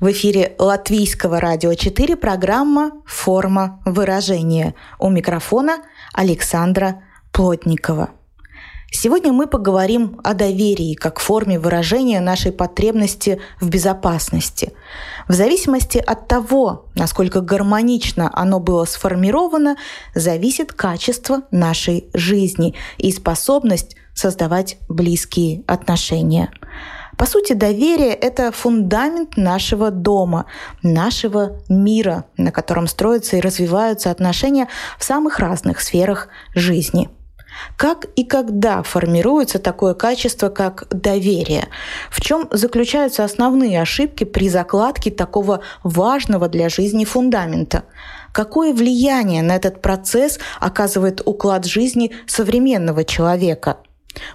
В эфире Латвийского радио 4 программа «Форма выражения». У микрофона Александра Плотникова. Сегодня мы поговорим о доверии как форме выражения нашей потребности в безопасности. В зависимости от того, насколько гармонично оно было сформировано, зависит качество нашей жизни и способность создавать близкие отношения. По сути, доверие — это фундамент нашего дома, нашего мира, на котором строятся и развиваются отношения в самых разных сферах жизни. Как и когда формируется такое качество, как доверие? В чем заключаются основные ошибки при закладке такого важного для жизни фундамента? Какое влияние на этот процесс оказывает уклад жизни современного человека?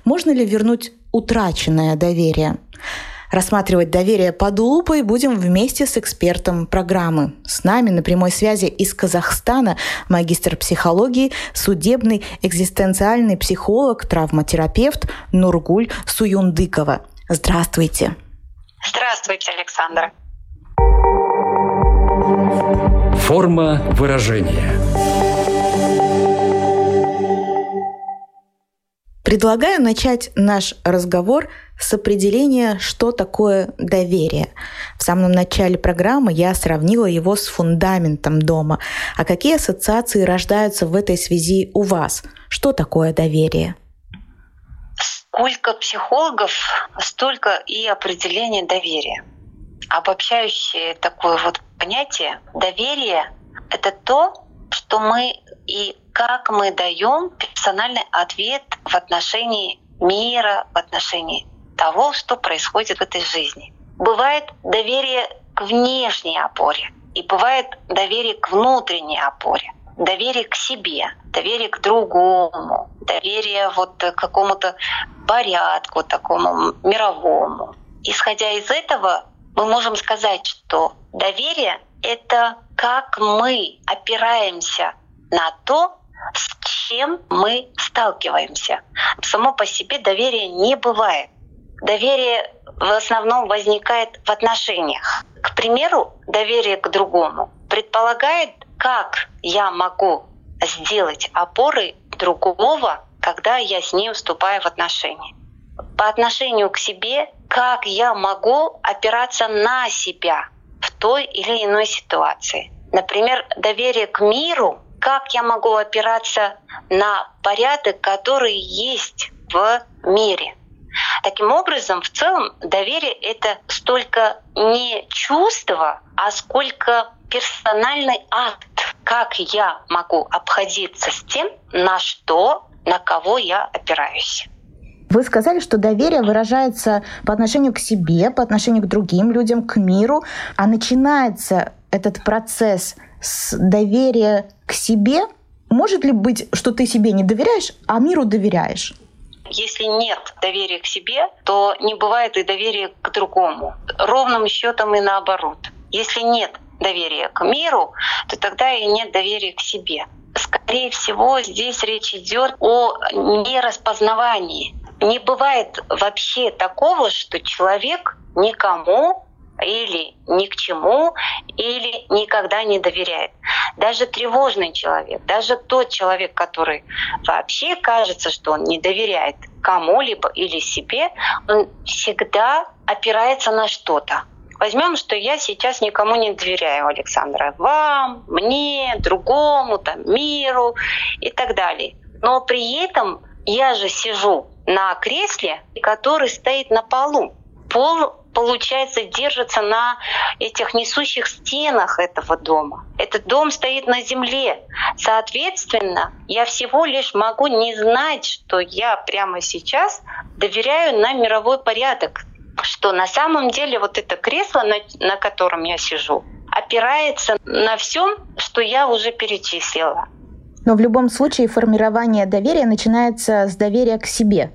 Можно ли вернуть утраченное доверие? Рассматривать доверие под лупой будем вместе с экспертом программы. С нами на прямой связи из Казахстана магистр психологии, судебный экзистенциальный психолог, травматерапевт Нургуль Суюндыкова. Здравствуйте. Здравствуйте, Александра. Форма выражения. Предлагаю начать наш разговор с определения, что такое доверие. В самом начале программы я сравнила его с фундаментом дома. А какие ассоциации рождаются в этой связи у вас? Что такое доверие? Сколько психологов, столько и определения доверия. Обобщающее такое вот понятие доверие — это то, что мы и как мы даем персональный ответ в отношении мира, в отношении того, что происходит в этой жизни. Бывает доверие к внешней опоре, и бывает доверие к внутренней опоре, доверие к себе, доверие к другому, доверие вот к какому-то порядку такому мировому. Исходя из этого, мы можем сказать, что доверие — это как мы опираемся на то, с чем мы сталкиваемся. Само по себе доверия не бывает. Доверие в основном возникает в отношениях. К примеру, доверие к другому предполагает, как я могу сделать опоры другого, когда я с ним вступаю в отношения. По отношению к себе, как я могу опираться на себя в той или иной ситуации. Например, доверие к миру как я могу опираться на порядок, который есть в мире. Таким образом, в целом доверие — это столько не чувство, а сколько персональный акт, как я могу обходиться с тем, на что, на кого я опираюсь. Вы сказали, что доверие выражается по отношению к себе, по отношению к другим людям, к миру, а начинается этот процесс с доверия к себе, может ли быть, что ты себе не доверяешь, а миру доверяешь? Если нет доверия к себе, то не бывает и доверия к другому. Ровным счетом и наоборот. Если нет доверия к миру, то тогда и нет доверия к себе. Скорее всего, здесь речь идет о нераспознавании. Не бывает вообще такого, что человек никому или ни к чему, или никогда не доверяет. Даже тревожный человек, даже тот человек, который вообще кажется, что он не доверяет кому-либо или себе, он всегда опирается на что-то. Возьмем, что я сейчас никому не доверяю, Александра. Вам, мне, другому, там, миру и так далее. Но при этом я же сижу на кресле, который стоит на полу. Пол получается, держится на этих несущих стенах этого дома. Этот дом стоит на земле. Соответственно, я всего лишь могу не знать, что я прямо сейчас доверяю на мировой порядок, что на самом деле вот это кресло, на, на котором я сижу, опирается на всем, что я уже перечислила. Но в любом случае формирование доверия начинается с доверия к себе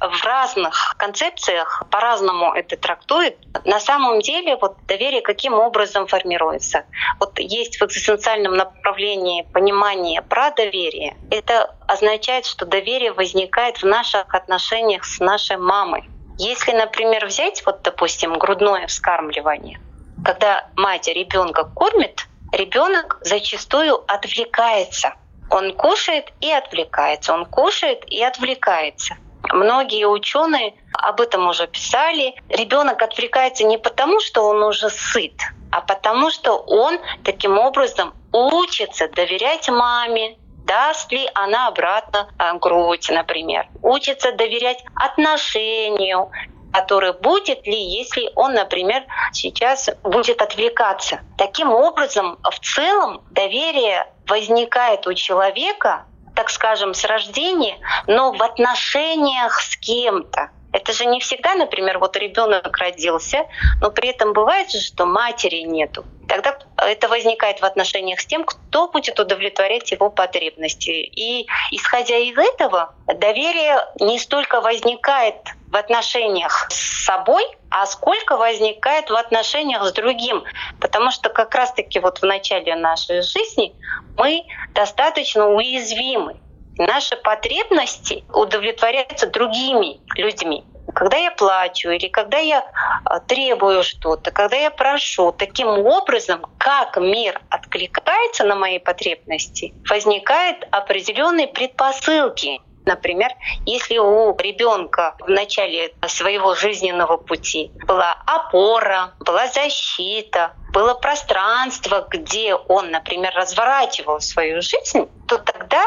в разных концепциях по-разному это трактует. На самом деле вот доверие каким образом формируется? Вот есть в экзистенциальном направлении понимание про доверие. Это означает, что доверие возникает в наших отношениях с нашей мамой. Если, например, взять, вот, допустим, грудное вскармливание, когда мать ребенка кормит, ребенок зачастую отвлекается. Он кушает и отвлекается, он кушает и отвлекается. Многие ученые об этом уже писали. Ребенок отвлекается не потому, что он уже сыт, а потому что он таким образом учится доверять маме, даст ли она обратно а, грудь, например. Учится доверять отношению, которое будет ли, если он, например, сейчас будет отвлекаться. Таким образом, в целом доверие возникает у человека так скажем, с рождения, но в отношениях с кем-то. Это же не всегда, например, вот ребенок родился, но при этом бывает же, что матери нету. Тогда это возникает в отношениях с тем, кто будет удовлетворять его потребности. И исходя из этого, доверие не столько возникает в отношениях с собой, а сколько возникает в отношениях с другим. Потому что как раз-таки вот в начале нашей жизни мы достаточно уязвимы. Наши потребности удовлетворяются другими людьми. Когда я плачу или когда я а, требую что-то, когда я прошу, таким образом, как мир откликается на мои потребности, возникают определенные предпосылки Например, если у ребенка в начале своего жизненного пути была опора, была защита, было пространство, где он, например, разворачивал свою жизнь, то тогда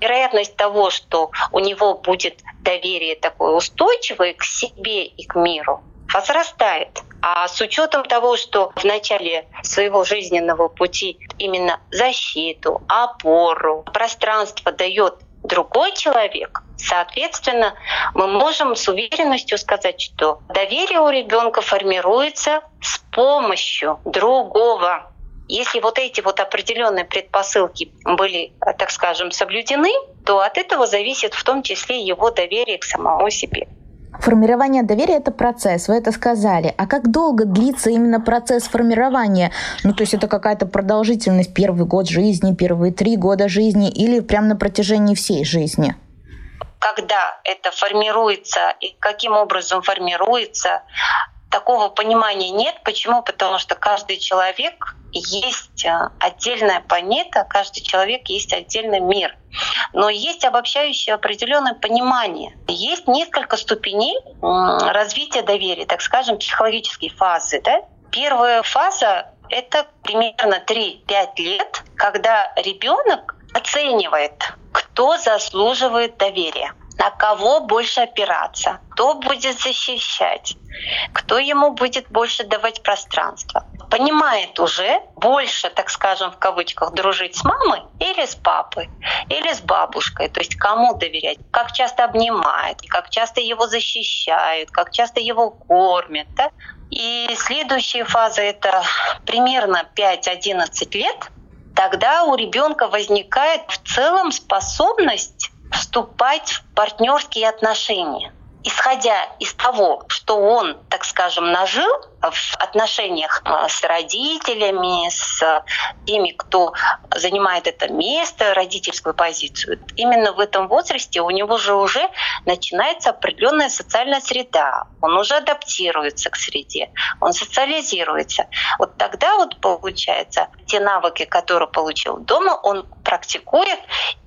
вероятность того, что у него будет доверие такое устойчивое к себе и к миру, возрастает. А с учетом того, что в начале своего жизненного пути именно защиту, опору, пространство дает другой человек, соответственно, мы можем с уверенностью сказать, что доверие у ребенка формируется с помощью другого. Если вот эти вот определенные предпосылки были, так скажем, соблюдены, то от этого зависит в том числе его доверие к самому себе. Формирование доверия – это процесс, вы это сказали. А как долго длится именно процесс формирования? Ну, то есть это какая-то продолжительность первый год жизни, первые три года жизни или прямо на протяжении всей жизни? Когда это формируется и каким образом формируется, такого понимания нет. Почему? Потому что каждый человек есть э, отдельная планета, каждый человек есть отдельный мир. Но есть обобщающее определенное понимание. Есть несколько ступеней развития доверия, так скажем, психологические фазы. Да? Первая фаза — это примерно 3-5 лет, когда ребенок оценивает, кто заслуживает доверия на кого больше опираться, кто будет защищать, кто ему будет больше давать пространство. Понимает уже больше, так скажем, в кавычках, дружить с мамой или с папой, или с бабушкой, то есть кому доверять, как часто обнимает, как часто его защищают, как часто его кормят. Да? И следующая фаза — это примерно 5-11 лет, тогда у ребенка возникает в целом способность вступать в партнерские отношения исходя из того, что он, так скажем, нажил в отношениях э, с родителями, с теми, кто занимает это место, родительскую позицию, именно в этом возрасте у него же уже начинается определенная социальная среда. Он уже адаптируется к среде, он социализируется. Вот тогда вот получается те навыки, которые получил дома, он практикует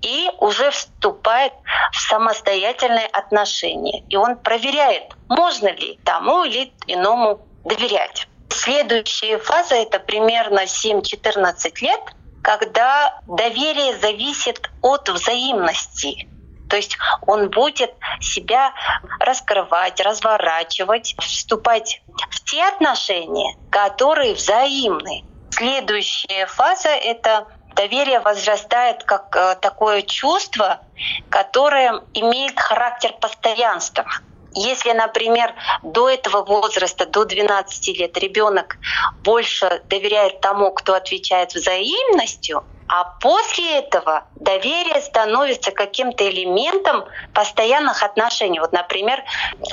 и уже вступает в самостоятельные отношения. И он проверяет, можно ли тому или иному доверять. Следующая фаза — это примерно 7-14 лет, когда доверие зависит от взаимности. То есть он будет себя раскрывать, разворачивать, вступать в те отношения, которые взаимны. Следующая фаза — это доверие возрастает как э, такое чувство, которое имеет характер постоянства. Если, например, до этого возраста, до 12 лет, ребенок больше доверяет тому, кто отвечает взаимностью, а после этого доверие становится каким-то элементом постоянных отношений. Вот, например,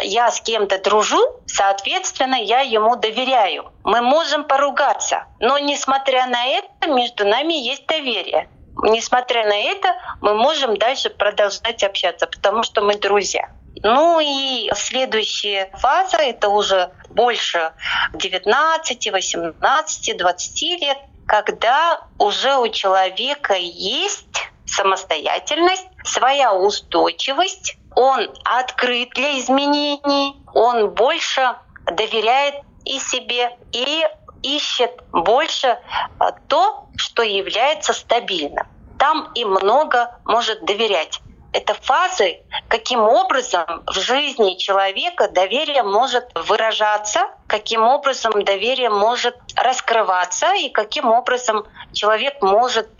я с кем-то дружу, соответственно, я ему доверяю. Мы можем поругаться, но несмотря на это, между нами есть доверие. Несмотря на это, мы можем дальше продолжать общаться, потому что мы друзья. Ну и следующая фаза — это уже больше 19, 18, 20 лет, когда уже у человека есть самостоятельность, своя устойчивость, он открыт для изменений, он больше доверяет и себе, и ищет больше а, то, что является стабильным. Там и много может доверять это фазы, каким образом в жизни человека доверие может выражаться, каким образом доверие может раскрываться и каким образом человек может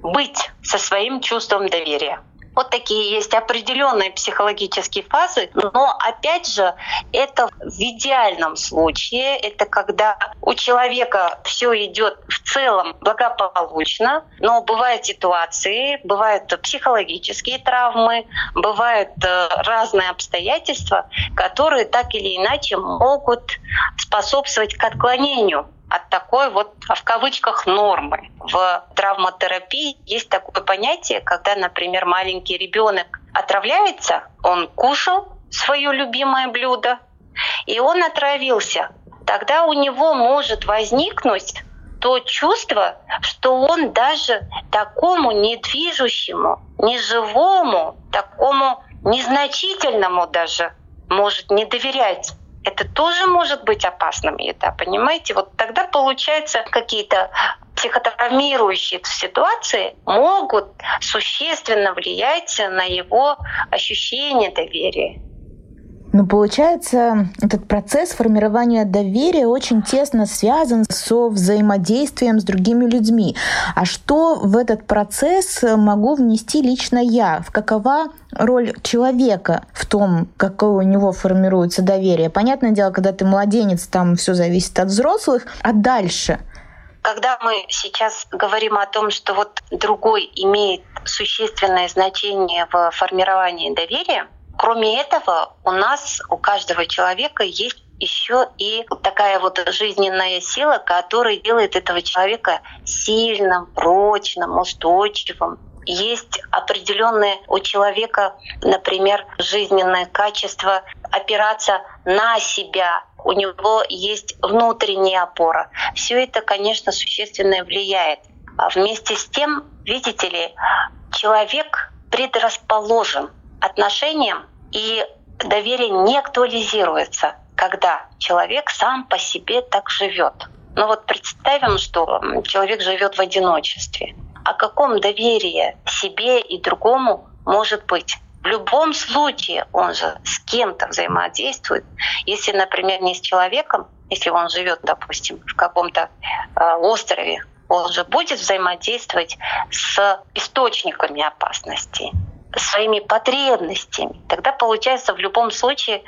быть со своим чувством доверия. Вот такие есть определенные психологические фазы, но опять же это в идеальном случае, это когда у человека все идет в целом благополучно, но бывают ситуации, бывают психологические травмы, бывают э, разные обстоятельства, которые так или иначе могут способствовать к отклонению от такой вот, в кавычках, нормы. В травматерапии есть такое понятие, когда, например, маленький ребенок отравляется, он кушал свое любимое блюдо, и он отравился. Тогда у него может возникнуть то чувство, что он даже такому недвижущему, неживому, такому незначительному даже может не доверять это тоже может быть опасным еда, понимаете? Вот тогда получается какие-то психотравмирующие ситуации могут существенно влиять на его ощущение доверия. Но получается, этот процесс формирования доверия очень тесно связан со взаимодействием с другими людьми. А что в этот процесс могу внести лично я? В какова роль человека в том, какое у него формируется доверие? Понятное дело, когда ты младенец, там все зависит от взрослых, а дальше – когда мы сейчас говорим о том, что вот другой имеет существенное значение в формировании доверия, Кроме этого, у нас, у каждого человека есть еще и такая вот жизненная сила, которая делает этого человека сильным, прочным, устойчивым. Есть определенные у человека, например, жизненное качество опираться на себя. У него есть внутренняя опора. Все это, конечно, существенно влияет. А вместе с тем, видите ли, человек предрасположен отношениям, и доверие не актуализируется, когда человек сам по себе так живет. Но вот представим, что человек живет в одиночестве. О каком доверии себе и другому может быть? В любом случае он же с кем-то взаимодействует. Если, например, не с человеком, если он живет, допустим, в каком-то э, острове, он же будет взаимодействовать с источниками опасности своими потребностями, тогда получается в любом случае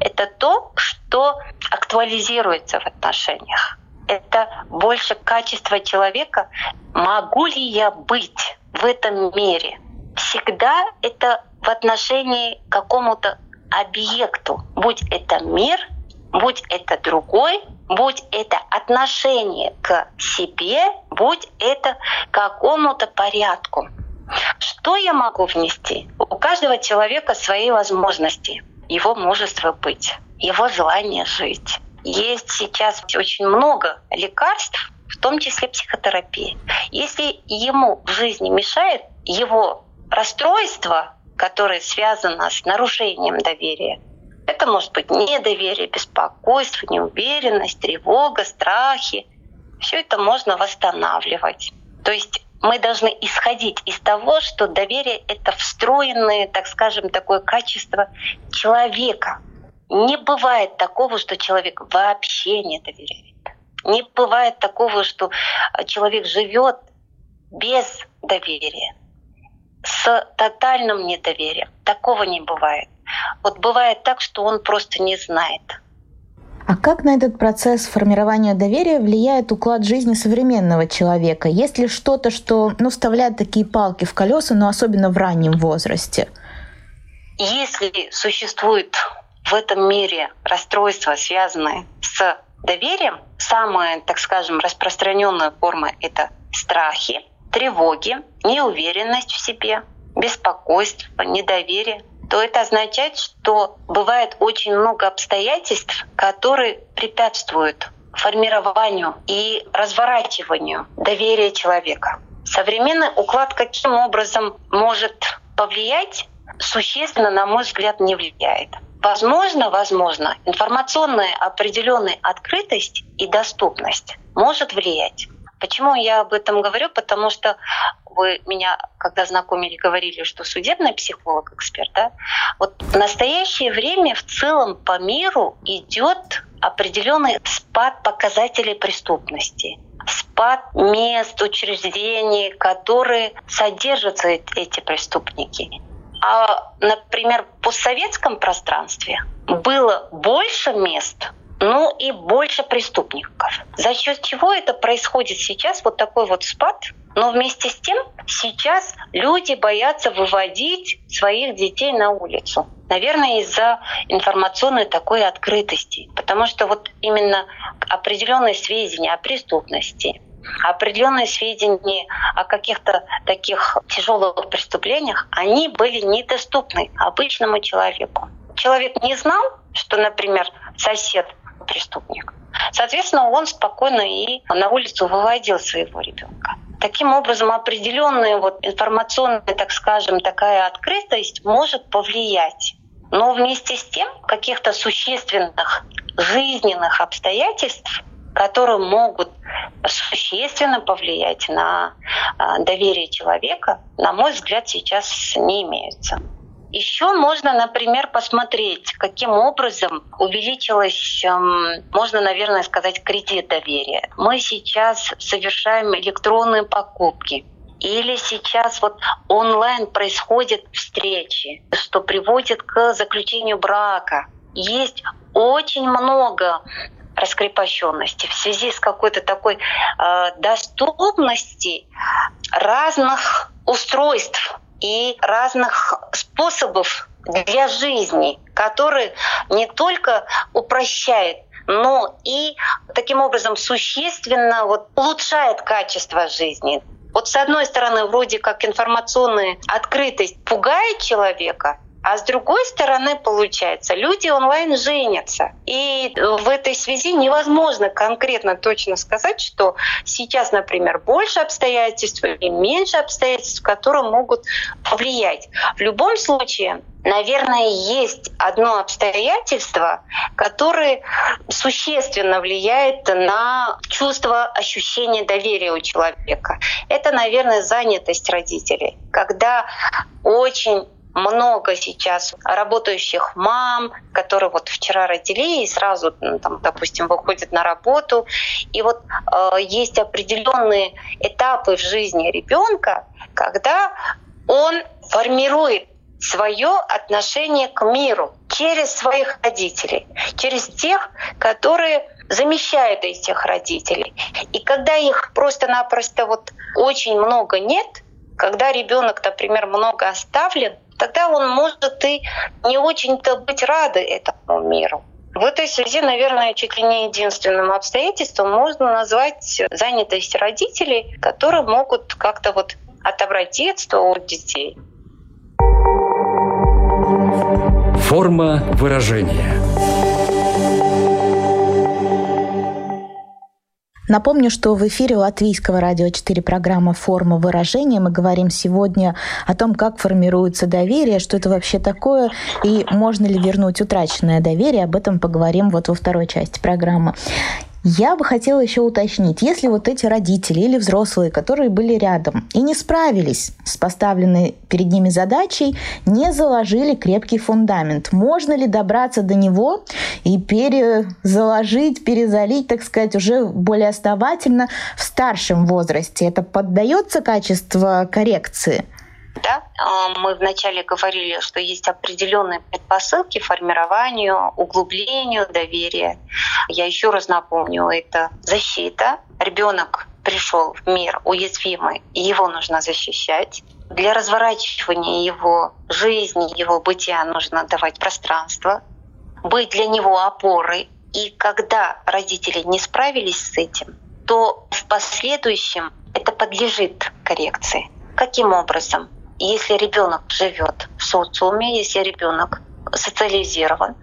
это то, что актуализируется в отношениях. Это больше качество человека. Могу ли я быть в этом мире? Всегда это в отношении к какому-то объекту, будь это мир, будь это другой, будь это отношение к себе, будь это какому-то порядку. Что я могу внести? У каждого человека свои возможности, его мужество быть, его желание жить. Есть сейчас очень много лекарств, в том числе психотерапии. Если ему в жизни мешает его расстройство, которое связано с нарушением доверия, это может быть недоверие, беспокойство, неуверенность, тревога, страхи. Все это можно восстанавливать. То есть мы должны исходить из того, что доверие — это встроенное, так скажем, такое качество человека. Не бывает такого, что человек вообще не доверяет. Не бывает такого, что человек живет без доверия, с тотальным недоверием. Такого не бывает. вот бывает так, что он просто не знает. А как на этот процесс формирования доверия влияет уклад жизни современного человека? Есть ли что-то, что ну, вставляет такие палки в колеса, но особенно в раннем возрасте? Если существует в этом мире расстройства, связанные с доверием, самая, так скажем, распространенная форма — это страхи, тревоги, неуверенность в себе, беспокойство, недоверие, то это означает, что бывает очень много обстоятельств, которые препятствуют формированию и разворачиванию доверия человека. Современный уклад каким образом может повлиять, существенно, на мой взгляд, не влияет. Возможно, возможно, информационная определенная открытость и доступность может влиять. Почему я об этом говорю? Потому что вы меня, когда знакомили, говорили, что судебный психолог, эксперт, да? Вот в настоящее время в целом по миру идет определенный спад показателей преступности спад мест, учреждений, которые содержатся эти преступники. А, например, в постсоветском пространстве было больше мест, ну и больше преступников. За счет чего это происходит сейчас, вот такой вот спад? Но вместе с тем сейчас люди боятся выводить своих детей на улицу. Наверное, из-за информационной такой открытости. Потому что вот именно определенные сведения о преступности, определенные сведения о каких-то таких тяжелых преступлениях, они были недоступны обычному человеку. Человек не знал, что, например, сосед преступник. Соответственно, он спокойно и на улицу выводил своего ребенка. Таким образом, определенная вот информационная, так скажем, такая открытость может повлиять. Но вместе с тем каких-то существенных жизненных обстоятельств которые могут существенно повлиять на а, доверие человека, на мой взгляд, сейчас не имеются. Еще можно, например, посмотреть, каким образом увеличилось, эм, можно, наверное, сказать, кредит доверия. Мы сейчас совершаем электронные покупки. Или сейчас вот онлайн происходят встречи, что приводит к заключению брака. Есть очень много раскрепощенности, в связи с какой-то такой э, доступности разных устройств и разных способов для жизни, которые не только упрощает, но и таким образом существенно вот улучшает качество жизни. Вот с одной стороны, вроде как информационная открытость пугает человека, а с другой стороны, получается, люди онлайн женятся. И в этой связи невозможно конкретно точно сказать, что сейчас, например, больше обстоятельств или меньше обстоятельств, которые могут повлиять. В любом случае, Наверное, есть одно обстоятельство, которое существенно влияет на чувство ощущения доверия у человека. Это, наверное, занятость родителей. Когда очень много сейчас работающих мам, которые вот вчера родили и сразу, ну, там, допустим, выходят на работу. И вот э, есть определенные этапы в жизни ребенка, когда он формирует свое отношение к миру через своих родителей, через тех, которые замещают этих родителей. И когда их просто-напросто вот очень много нет, когда ребенок, например, много оставлен, тогда он может и не очень-то быть рады этому миру. В этой связи, наверное, чуть ли не единственным обстоятельством можно назвать занятость родителей, которые могут как-то вот отобрать детство у детей. Форма выражения – Напомню, что в эфире Латвийского радио 4 программа «Форма выражения». Мы говорим сегодня о том, как формируется доверие, что это вообще такое, и можно ли вернуть утраченное доверие. Об этом поговорим вот во второй части программы. Я бы хотела еще уточнить, если вот эти родители или взрослые, которые были рядом и не справились с поставленной перед ними задачей, не заложили крепкий фундамент, можно ли добраться до него и перезаложить, перезалить, так сказать, уже более основательно в старшем возрасте? Это поддается качеству коррекции? Да? А, мы вначале говорили, что есть определенные предпосылки формированию, углублению доверия. Я еще раз напомню, это защита. Ребенок пришел в мир уязвимый, и его нужно защищать. Для разворачивания его жизни, его бытия нужно давать пространство, быть для него опорой. И когда родители не справились с этим, то в последующем это подлежит коррекции. Каким образом? Если ребенок живет в социуме, если ребенок социализирован,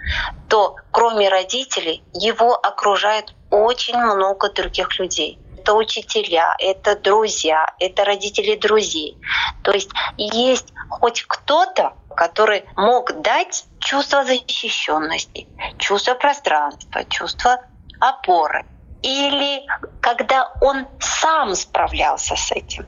то кроме родителей его окружает очень много других людей это учителя, это друзья, это родители друзей. То есть есть хоть кто-то, который мог дать чувство защищенности, чувство пространства, чувство опоры. Или когда он сам справлялся с этим.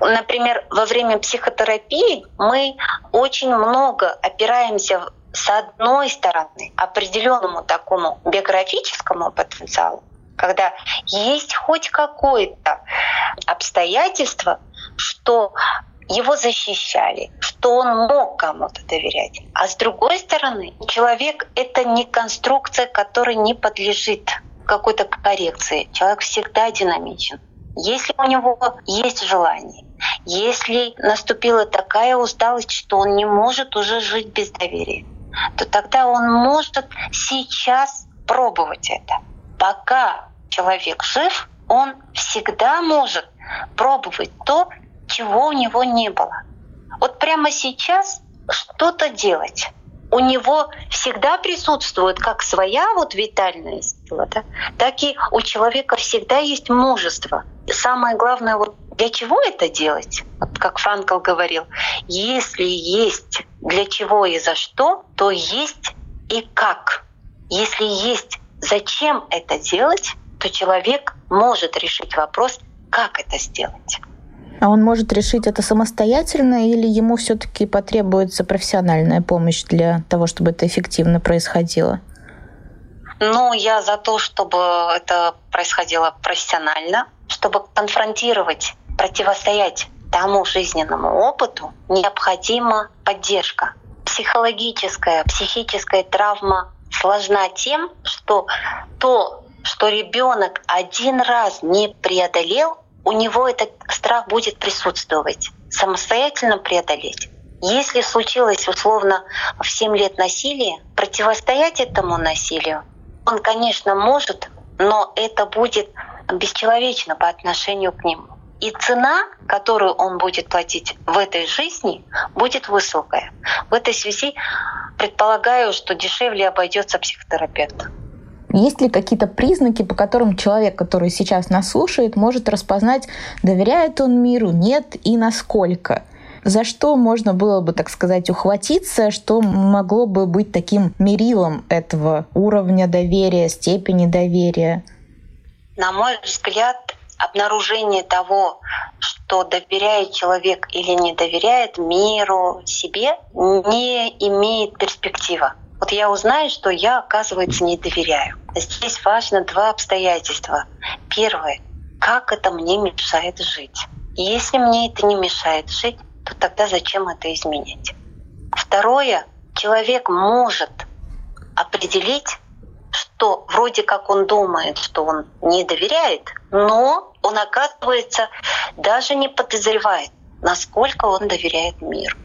Например, во время психотерапии мы очень много опираемся с одной стороны определенному такому биографическому потенциалу, когда есть хоть какое-то обстоятельство, что его защищали, что он мог кому-то доверять. А с другой стороны, человек — это не конструкция, которая не подлежит какой-то коррекции. Человек всегда динамичен. Если у него есть желание, если наступила такая усталость, что он не может уже жить без доверия, то тогда он может сейчас пробовать это пока человек жив, он всегда может пробовать то, чего у него не было. Вот прямо сейчас что-то делать. У него всегда присутствует как своя вот витальная сила, да, так и у человека всегда есть мужество. Самое главное, вот для чего это делать? Вот как Франкл говорил, если есть для чего и за что, то есть и как. Если есть зачем это делать, то человек может решить вопрос, как это сделать. А он может решить это самостоятельно или ему все-таки потребуется профессиональная помощь для того, чтобы это эффективно происходило? Ну, я за то, чтобы это происходило профессионально, чтобы конфронтировать, противостоять тому жизненному опыту, необходима поддержка. Психологическая, психическая травма сложна тем, что то, что ребенок один раз не преодолел, у него этот страх будет присутствовать. Самостоятельно преодолеть. Если случилось условно в 7 лет насилие, противостоять этому насилию он, конечно, может, но это будет бесчеловечно по отношению к нему. И цена, которую он будет платить в этой жизни, будет высокая. В этой связи предполагаю, что дешевле обойдется психотерапевт. Есть ли какие-то признаки, по которым человек, который сейчас нас слушает, может распознать, доверяет он миру, нет и насколько? За что можно было бы, так сказать, ухватиться, что могло бы быть таким мерилом этого уровня доверия, степени доверия? На мой взгляд, обнаружение того, что доверяет человек или не доверяет миру, себе, не имеет перспективы. Вот я узнаю, что я, оказывается, не доверяю. Здесь важно два обстоятельства. Первое, как это мне мешает жить. Если мне это не мешает жить, то тогда зачем это изменять? Второе, человек может определить, что вроде как он думает, что он не доверяет, но он, оказывается, даже не подозревает, насколько он доверяет миру.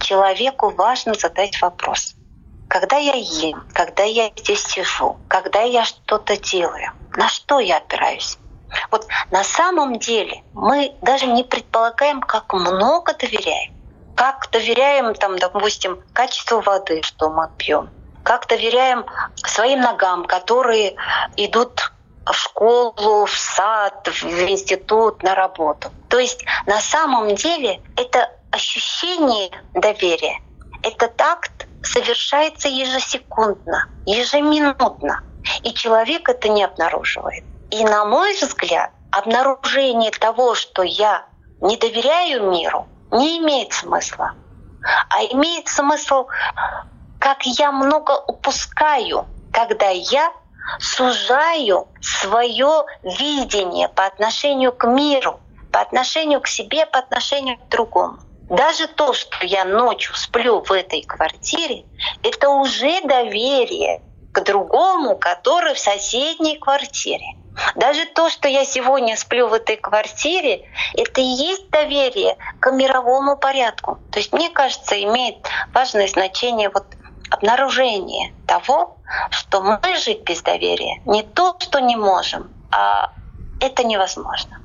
Человеку важно задать вопрос. Когда я ем, когда я здесь сижу, когда я что-то делаю, на что я опираюсь? Вот на самом деле мы даже не предполагаем, как много доверяем. Как доверяем, там, допустим, качеству воды, что мы пьем, как доверяем своим ногам, которые идут в школу, в сад, в институт, на работу. То есть на самом деле это ощущение доверия, этот акт совершается ежесекундно, ежеминутно, и человек это не обнаруживает. И на мой взгляд, обнаружение того, что я не доверяю миру, не имеет смысла. А имеет смысл как я много упускаю, когда я сужаю свое видение по отношению к миру, по отношению к себе, по отношению к другому. Даже то, что я ночью сплю в этой квартире, это уже доверие к другому, который в соседней квартире. Даже то, что я сегодня сплю в этой квартире, это и есть доверие к мировому порядку. То есть, мне кажется, имеет важное значение вот обнаружение того, что мы жить без доверия не то, что не можем, а это невозможно.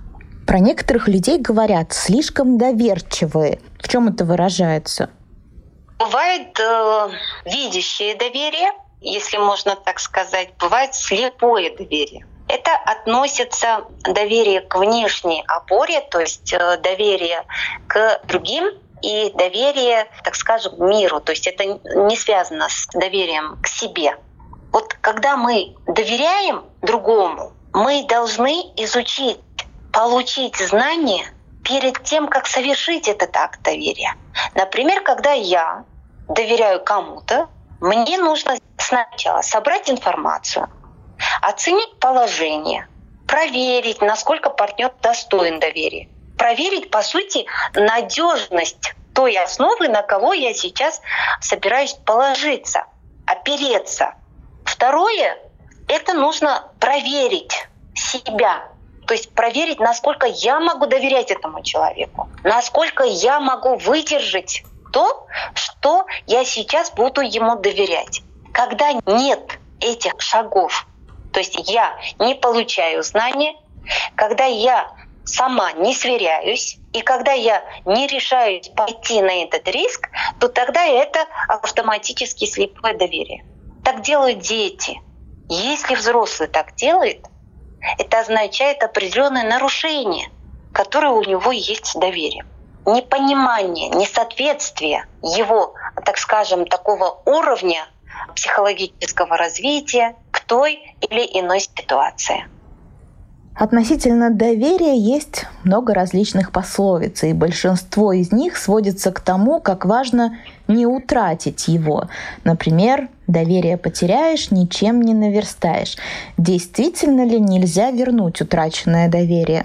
Про некоторых людей говорят слишком доверчивые. В чем это выражается? Бывает э, видящее доверие, если можно так сказать, бывает слепое доверие. Это относится доверие к внешней опоре, то есть э, доверие к другим и доверие, так скажем, миру. То есть это не связано с доверием к себе. Вот когда мы доверяем другому, мы должны изучить, получить знания перед тем, как совершить этот акт доверия. Например, когда я доверяю кому-то, мне нужно сначала собрать информацию, оценить положение, проверить, насколько партнер достоин доверия, проверить, по сути, надежность той основы, на кого я сейчас собираюсь положиться, опереться. Второе — это нужно проверить себя, то есть проверить, насколько я могу доверять этому человеку, насколько я могу выдержать то, что я сейчас буду ему доверять. Когда нет этих шагов, то есть я не получаю знания, когда я сама не сверяюсь, и когда я не решаюсь пойти на этот риск, то тогда это автоматически слепое доверие. Так делают дети. Если взрослый так делает, это означает определенное нарушение, которое у него есть доверие. Непонимание, несоответствие его, так скажем, такого уровня психологического развития к той или иной ситуации. Относительно доверия есть много различных пословиц, и большинство из них сводится к тому, как важно не утратить его. Например, доверие потеряешь, ничем не наверстаешь. Действительно ли нельзя вернуть утраченное доверие?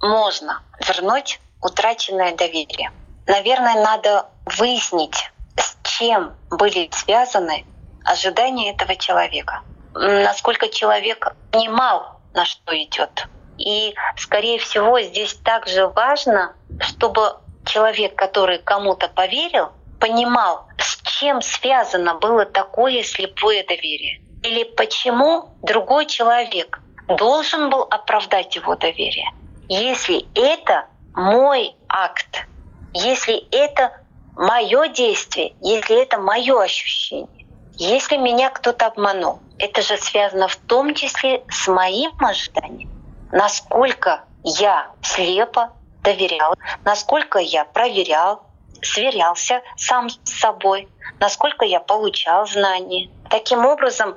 Можно вернуть утраченное доверие. Наверное, надо выяснить, с чем были связаны ожидания этого человека. Насколько человек понимал на что идет. И, скорее всего, здесь также важно, чтобы человек, который кому-то поверил, понимал, с чем связано было такое слепое доверие. Или почему другой человек должен был оправдать его доверие. Если это мой акт, если это мое действие, если это мое ощущение, если меня кто-то обманул, это же связано в том числе с моим ожиданием. Насколько я слепо доверял, насколько я проверял, сверялся сам с собой, насколько я получал знания. Таким образом,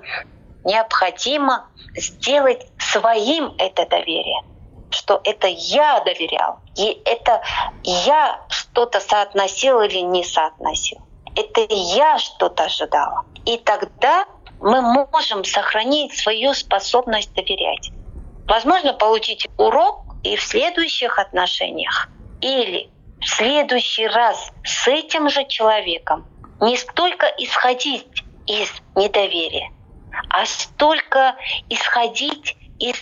необходимо сделать своим это доверие, что это я доверял, и это я что-то соотносил или не соотносил. Это я что-то ожидала. И тогда мы можем сохранить свою способность доверять. Возможно, получить урок и в следующих отношениях. Или в следующий раз с этим же человеком не столько исходить из недоверия, а столько исходить из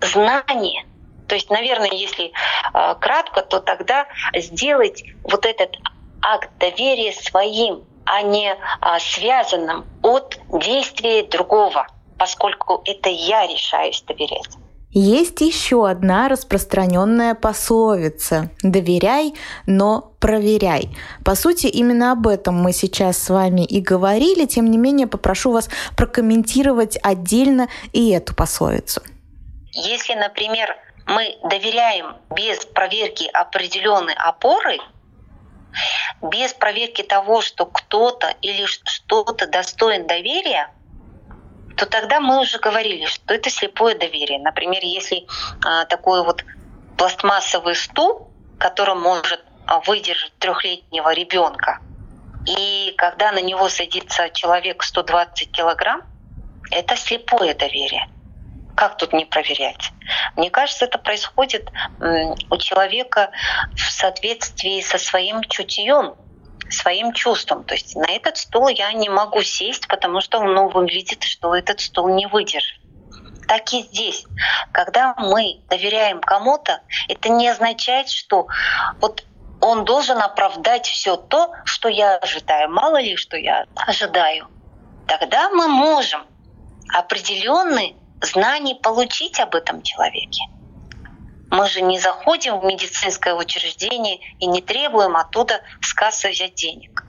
знания. То есть, наверное, если э, кратко, то тогда сделать вот этот акт доверия своим, а не а, связанным от действия другого, поскольку это я решаюсь доверять. Есть еще одна распространенная пословица «доверяй, но проверяй». По сути, именно об этом мы сейчас с вами и говорили. Тем не менее, попрошу вас прокомментировать отдельно и эту пословицу. Если, например, мы доверяем без проверки определенной опоры, без проверки того, что кто-то или что-то достоин доверия, то тогда мы уже говорили, что это слепое доверие. Например, если а, такой вот пластмассовый стул, который может а, выдержать трехлетнего ребенка, и когда на него садится человек 120 килограмм, это слепое доверие. Как тут не проверять? Мне кажется, это происходит у человека в соответствии со своим чутьем, своим чувством. То есть на этот стол я не могу сесть, потому что он ну, выглядит, что этот стол не выдержит. Так и здесь. Когда мы доверяем кому-то, это не означает, что вот он должен оправдать все то, что я ожидаю. Мало ли, что я ожидаю. Тогда мы можем определенные знания получить об этом человеке. Мы же не заходим в медицинское учреждение и не требуем оттуда с кассы взять денег.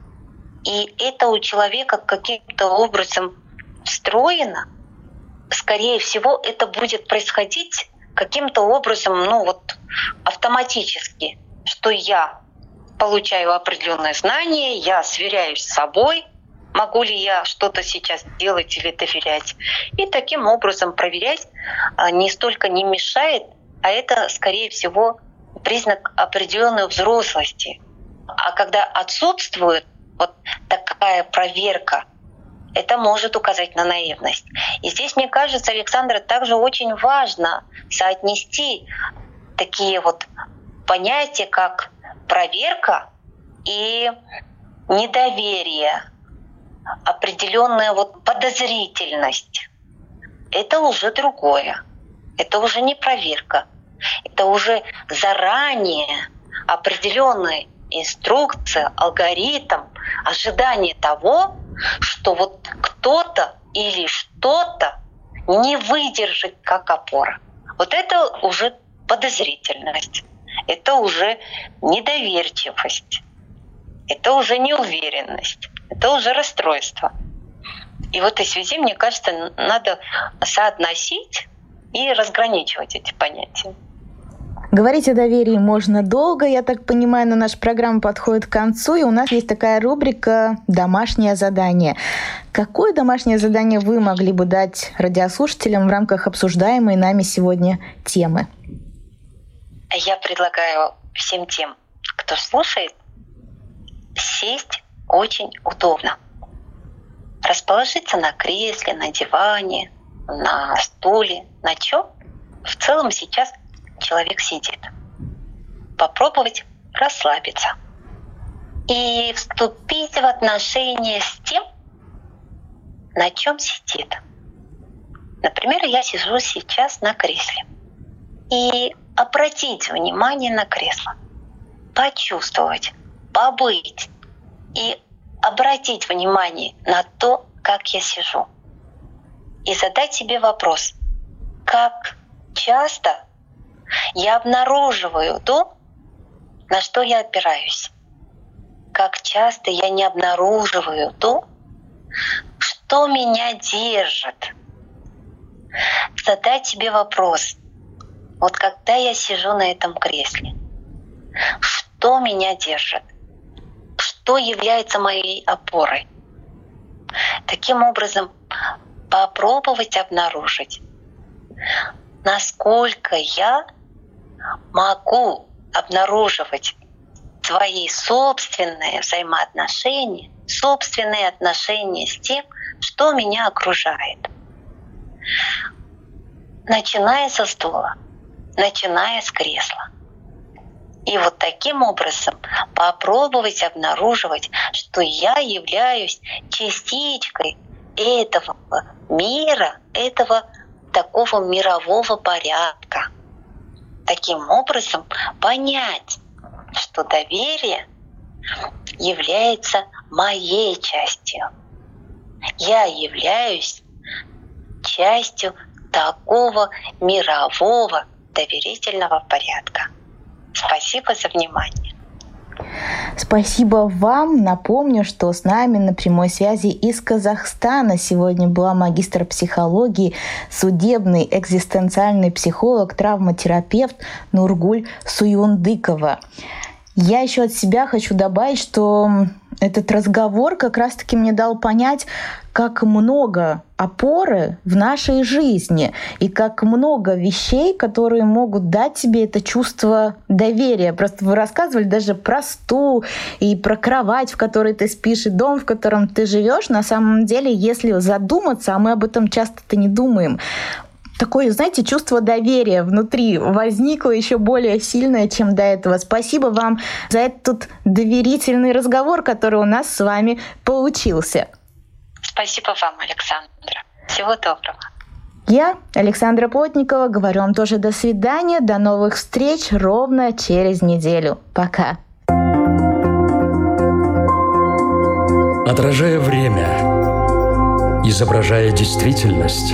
И это у человека каким-то образом встроено. Скорее всего, это будет происходить каким-то образом, ну вот автоматически, что я получаю определенные знания, я сверяюсь с собой, могу ли я что-то сейчас делать или доверять. И таким образом проверять а, не столько не мешает, а это, скорее всего, признак определенной взрослости. А когда отсутствует вот такая проверка, это может указать на наивность. И здесь, мне кажется, Александра, также очень важно соотнести такие вот понятия, как проверка и недоверие, определенная вот подозрительность. Это уже другое. Это уже не проверка. Это уже заранее определенная инструкция, алгоритм, ожидание того, что вот кто-то или что-то не выдержит как опора. Вот это уже подозрительность, это уже недоверчивость, это уже неуверенность, это уже расстройство. И в этой связи, мне кажется, надо соотносить и разграничивать эти понятия. Говорить о доверии можно долго, я так понимаю, но наша программа подходит к концу, и у нас есть такая рубрика «Домашнее задание». Какое домашнее задание вы могли бы дать радиослушателям в рамках обсуждаемой нами сегодня темы? Я предлагаю всем тем, кто слушает, сесть очень удобно. Расположиться на кресле, на диване, на стуле, на чем в целом сейчас человек сидит. Попробовать расслабиться и вступить в отношения с тем, на чем сидит. Например, я сижу сейчас на кресле. И обратить внимание на кресло, почувствовать, побыть и обратить внимание на то, как я сижу. И задать себе вопрос, как часто я обнаруживаю то, на что я опираюсь, как часто я не обнаруживаю то, что меня держит. Задать себе вопрос, вот когда я сижу на этом кресле, что меня держит, что является моей опорой. Таким образом, попробовать обнаружить, насколько я могу обнаруживать свои собственные взаимоотношения, собственные отношения с тем, что меня окружает. Начиная со стула, начиная с кресла. И вот таким образом попробовать обнаруживать, что я являюсь частичкой этого мира, этого такого мирового порядка. Таким образом понять, что доверие является моей частью. Я являюсь частью такого мирового доверительного порядка. Спасибо за внимание. Спасибо вам. Напомню, что с нами на прямой связи из Казахстана сегодня была магистр психологии, судебный экзистенциальный психолог, травматерапевт Нургуль Суюндыкова. Я еще от себя хочу добавить, что этот разговор как раз-таки мне дал понять, как много опоры в нашей жизни и как много вещей, которые могут дать тебе это чувство доверия. Просто вы рассказывали даже про стул и про кровать, в которой ты спишь, и дом, в котором ты живешь. На самом деле, если задуматься, а мы об этом часто-то не думаем, такое, знаете, чувство доверия внутри возникло еще более сильное, чем до этого. Спасибо вам за этот доверительный разговор, который у нас с вами получился. Спасибо вам, Александра. Всего доброго. Я, Александра Плотникова, говорю вам тоже до свидания, до новых встреч ровно через неделю. Пока. Отражая время, изображая действительность,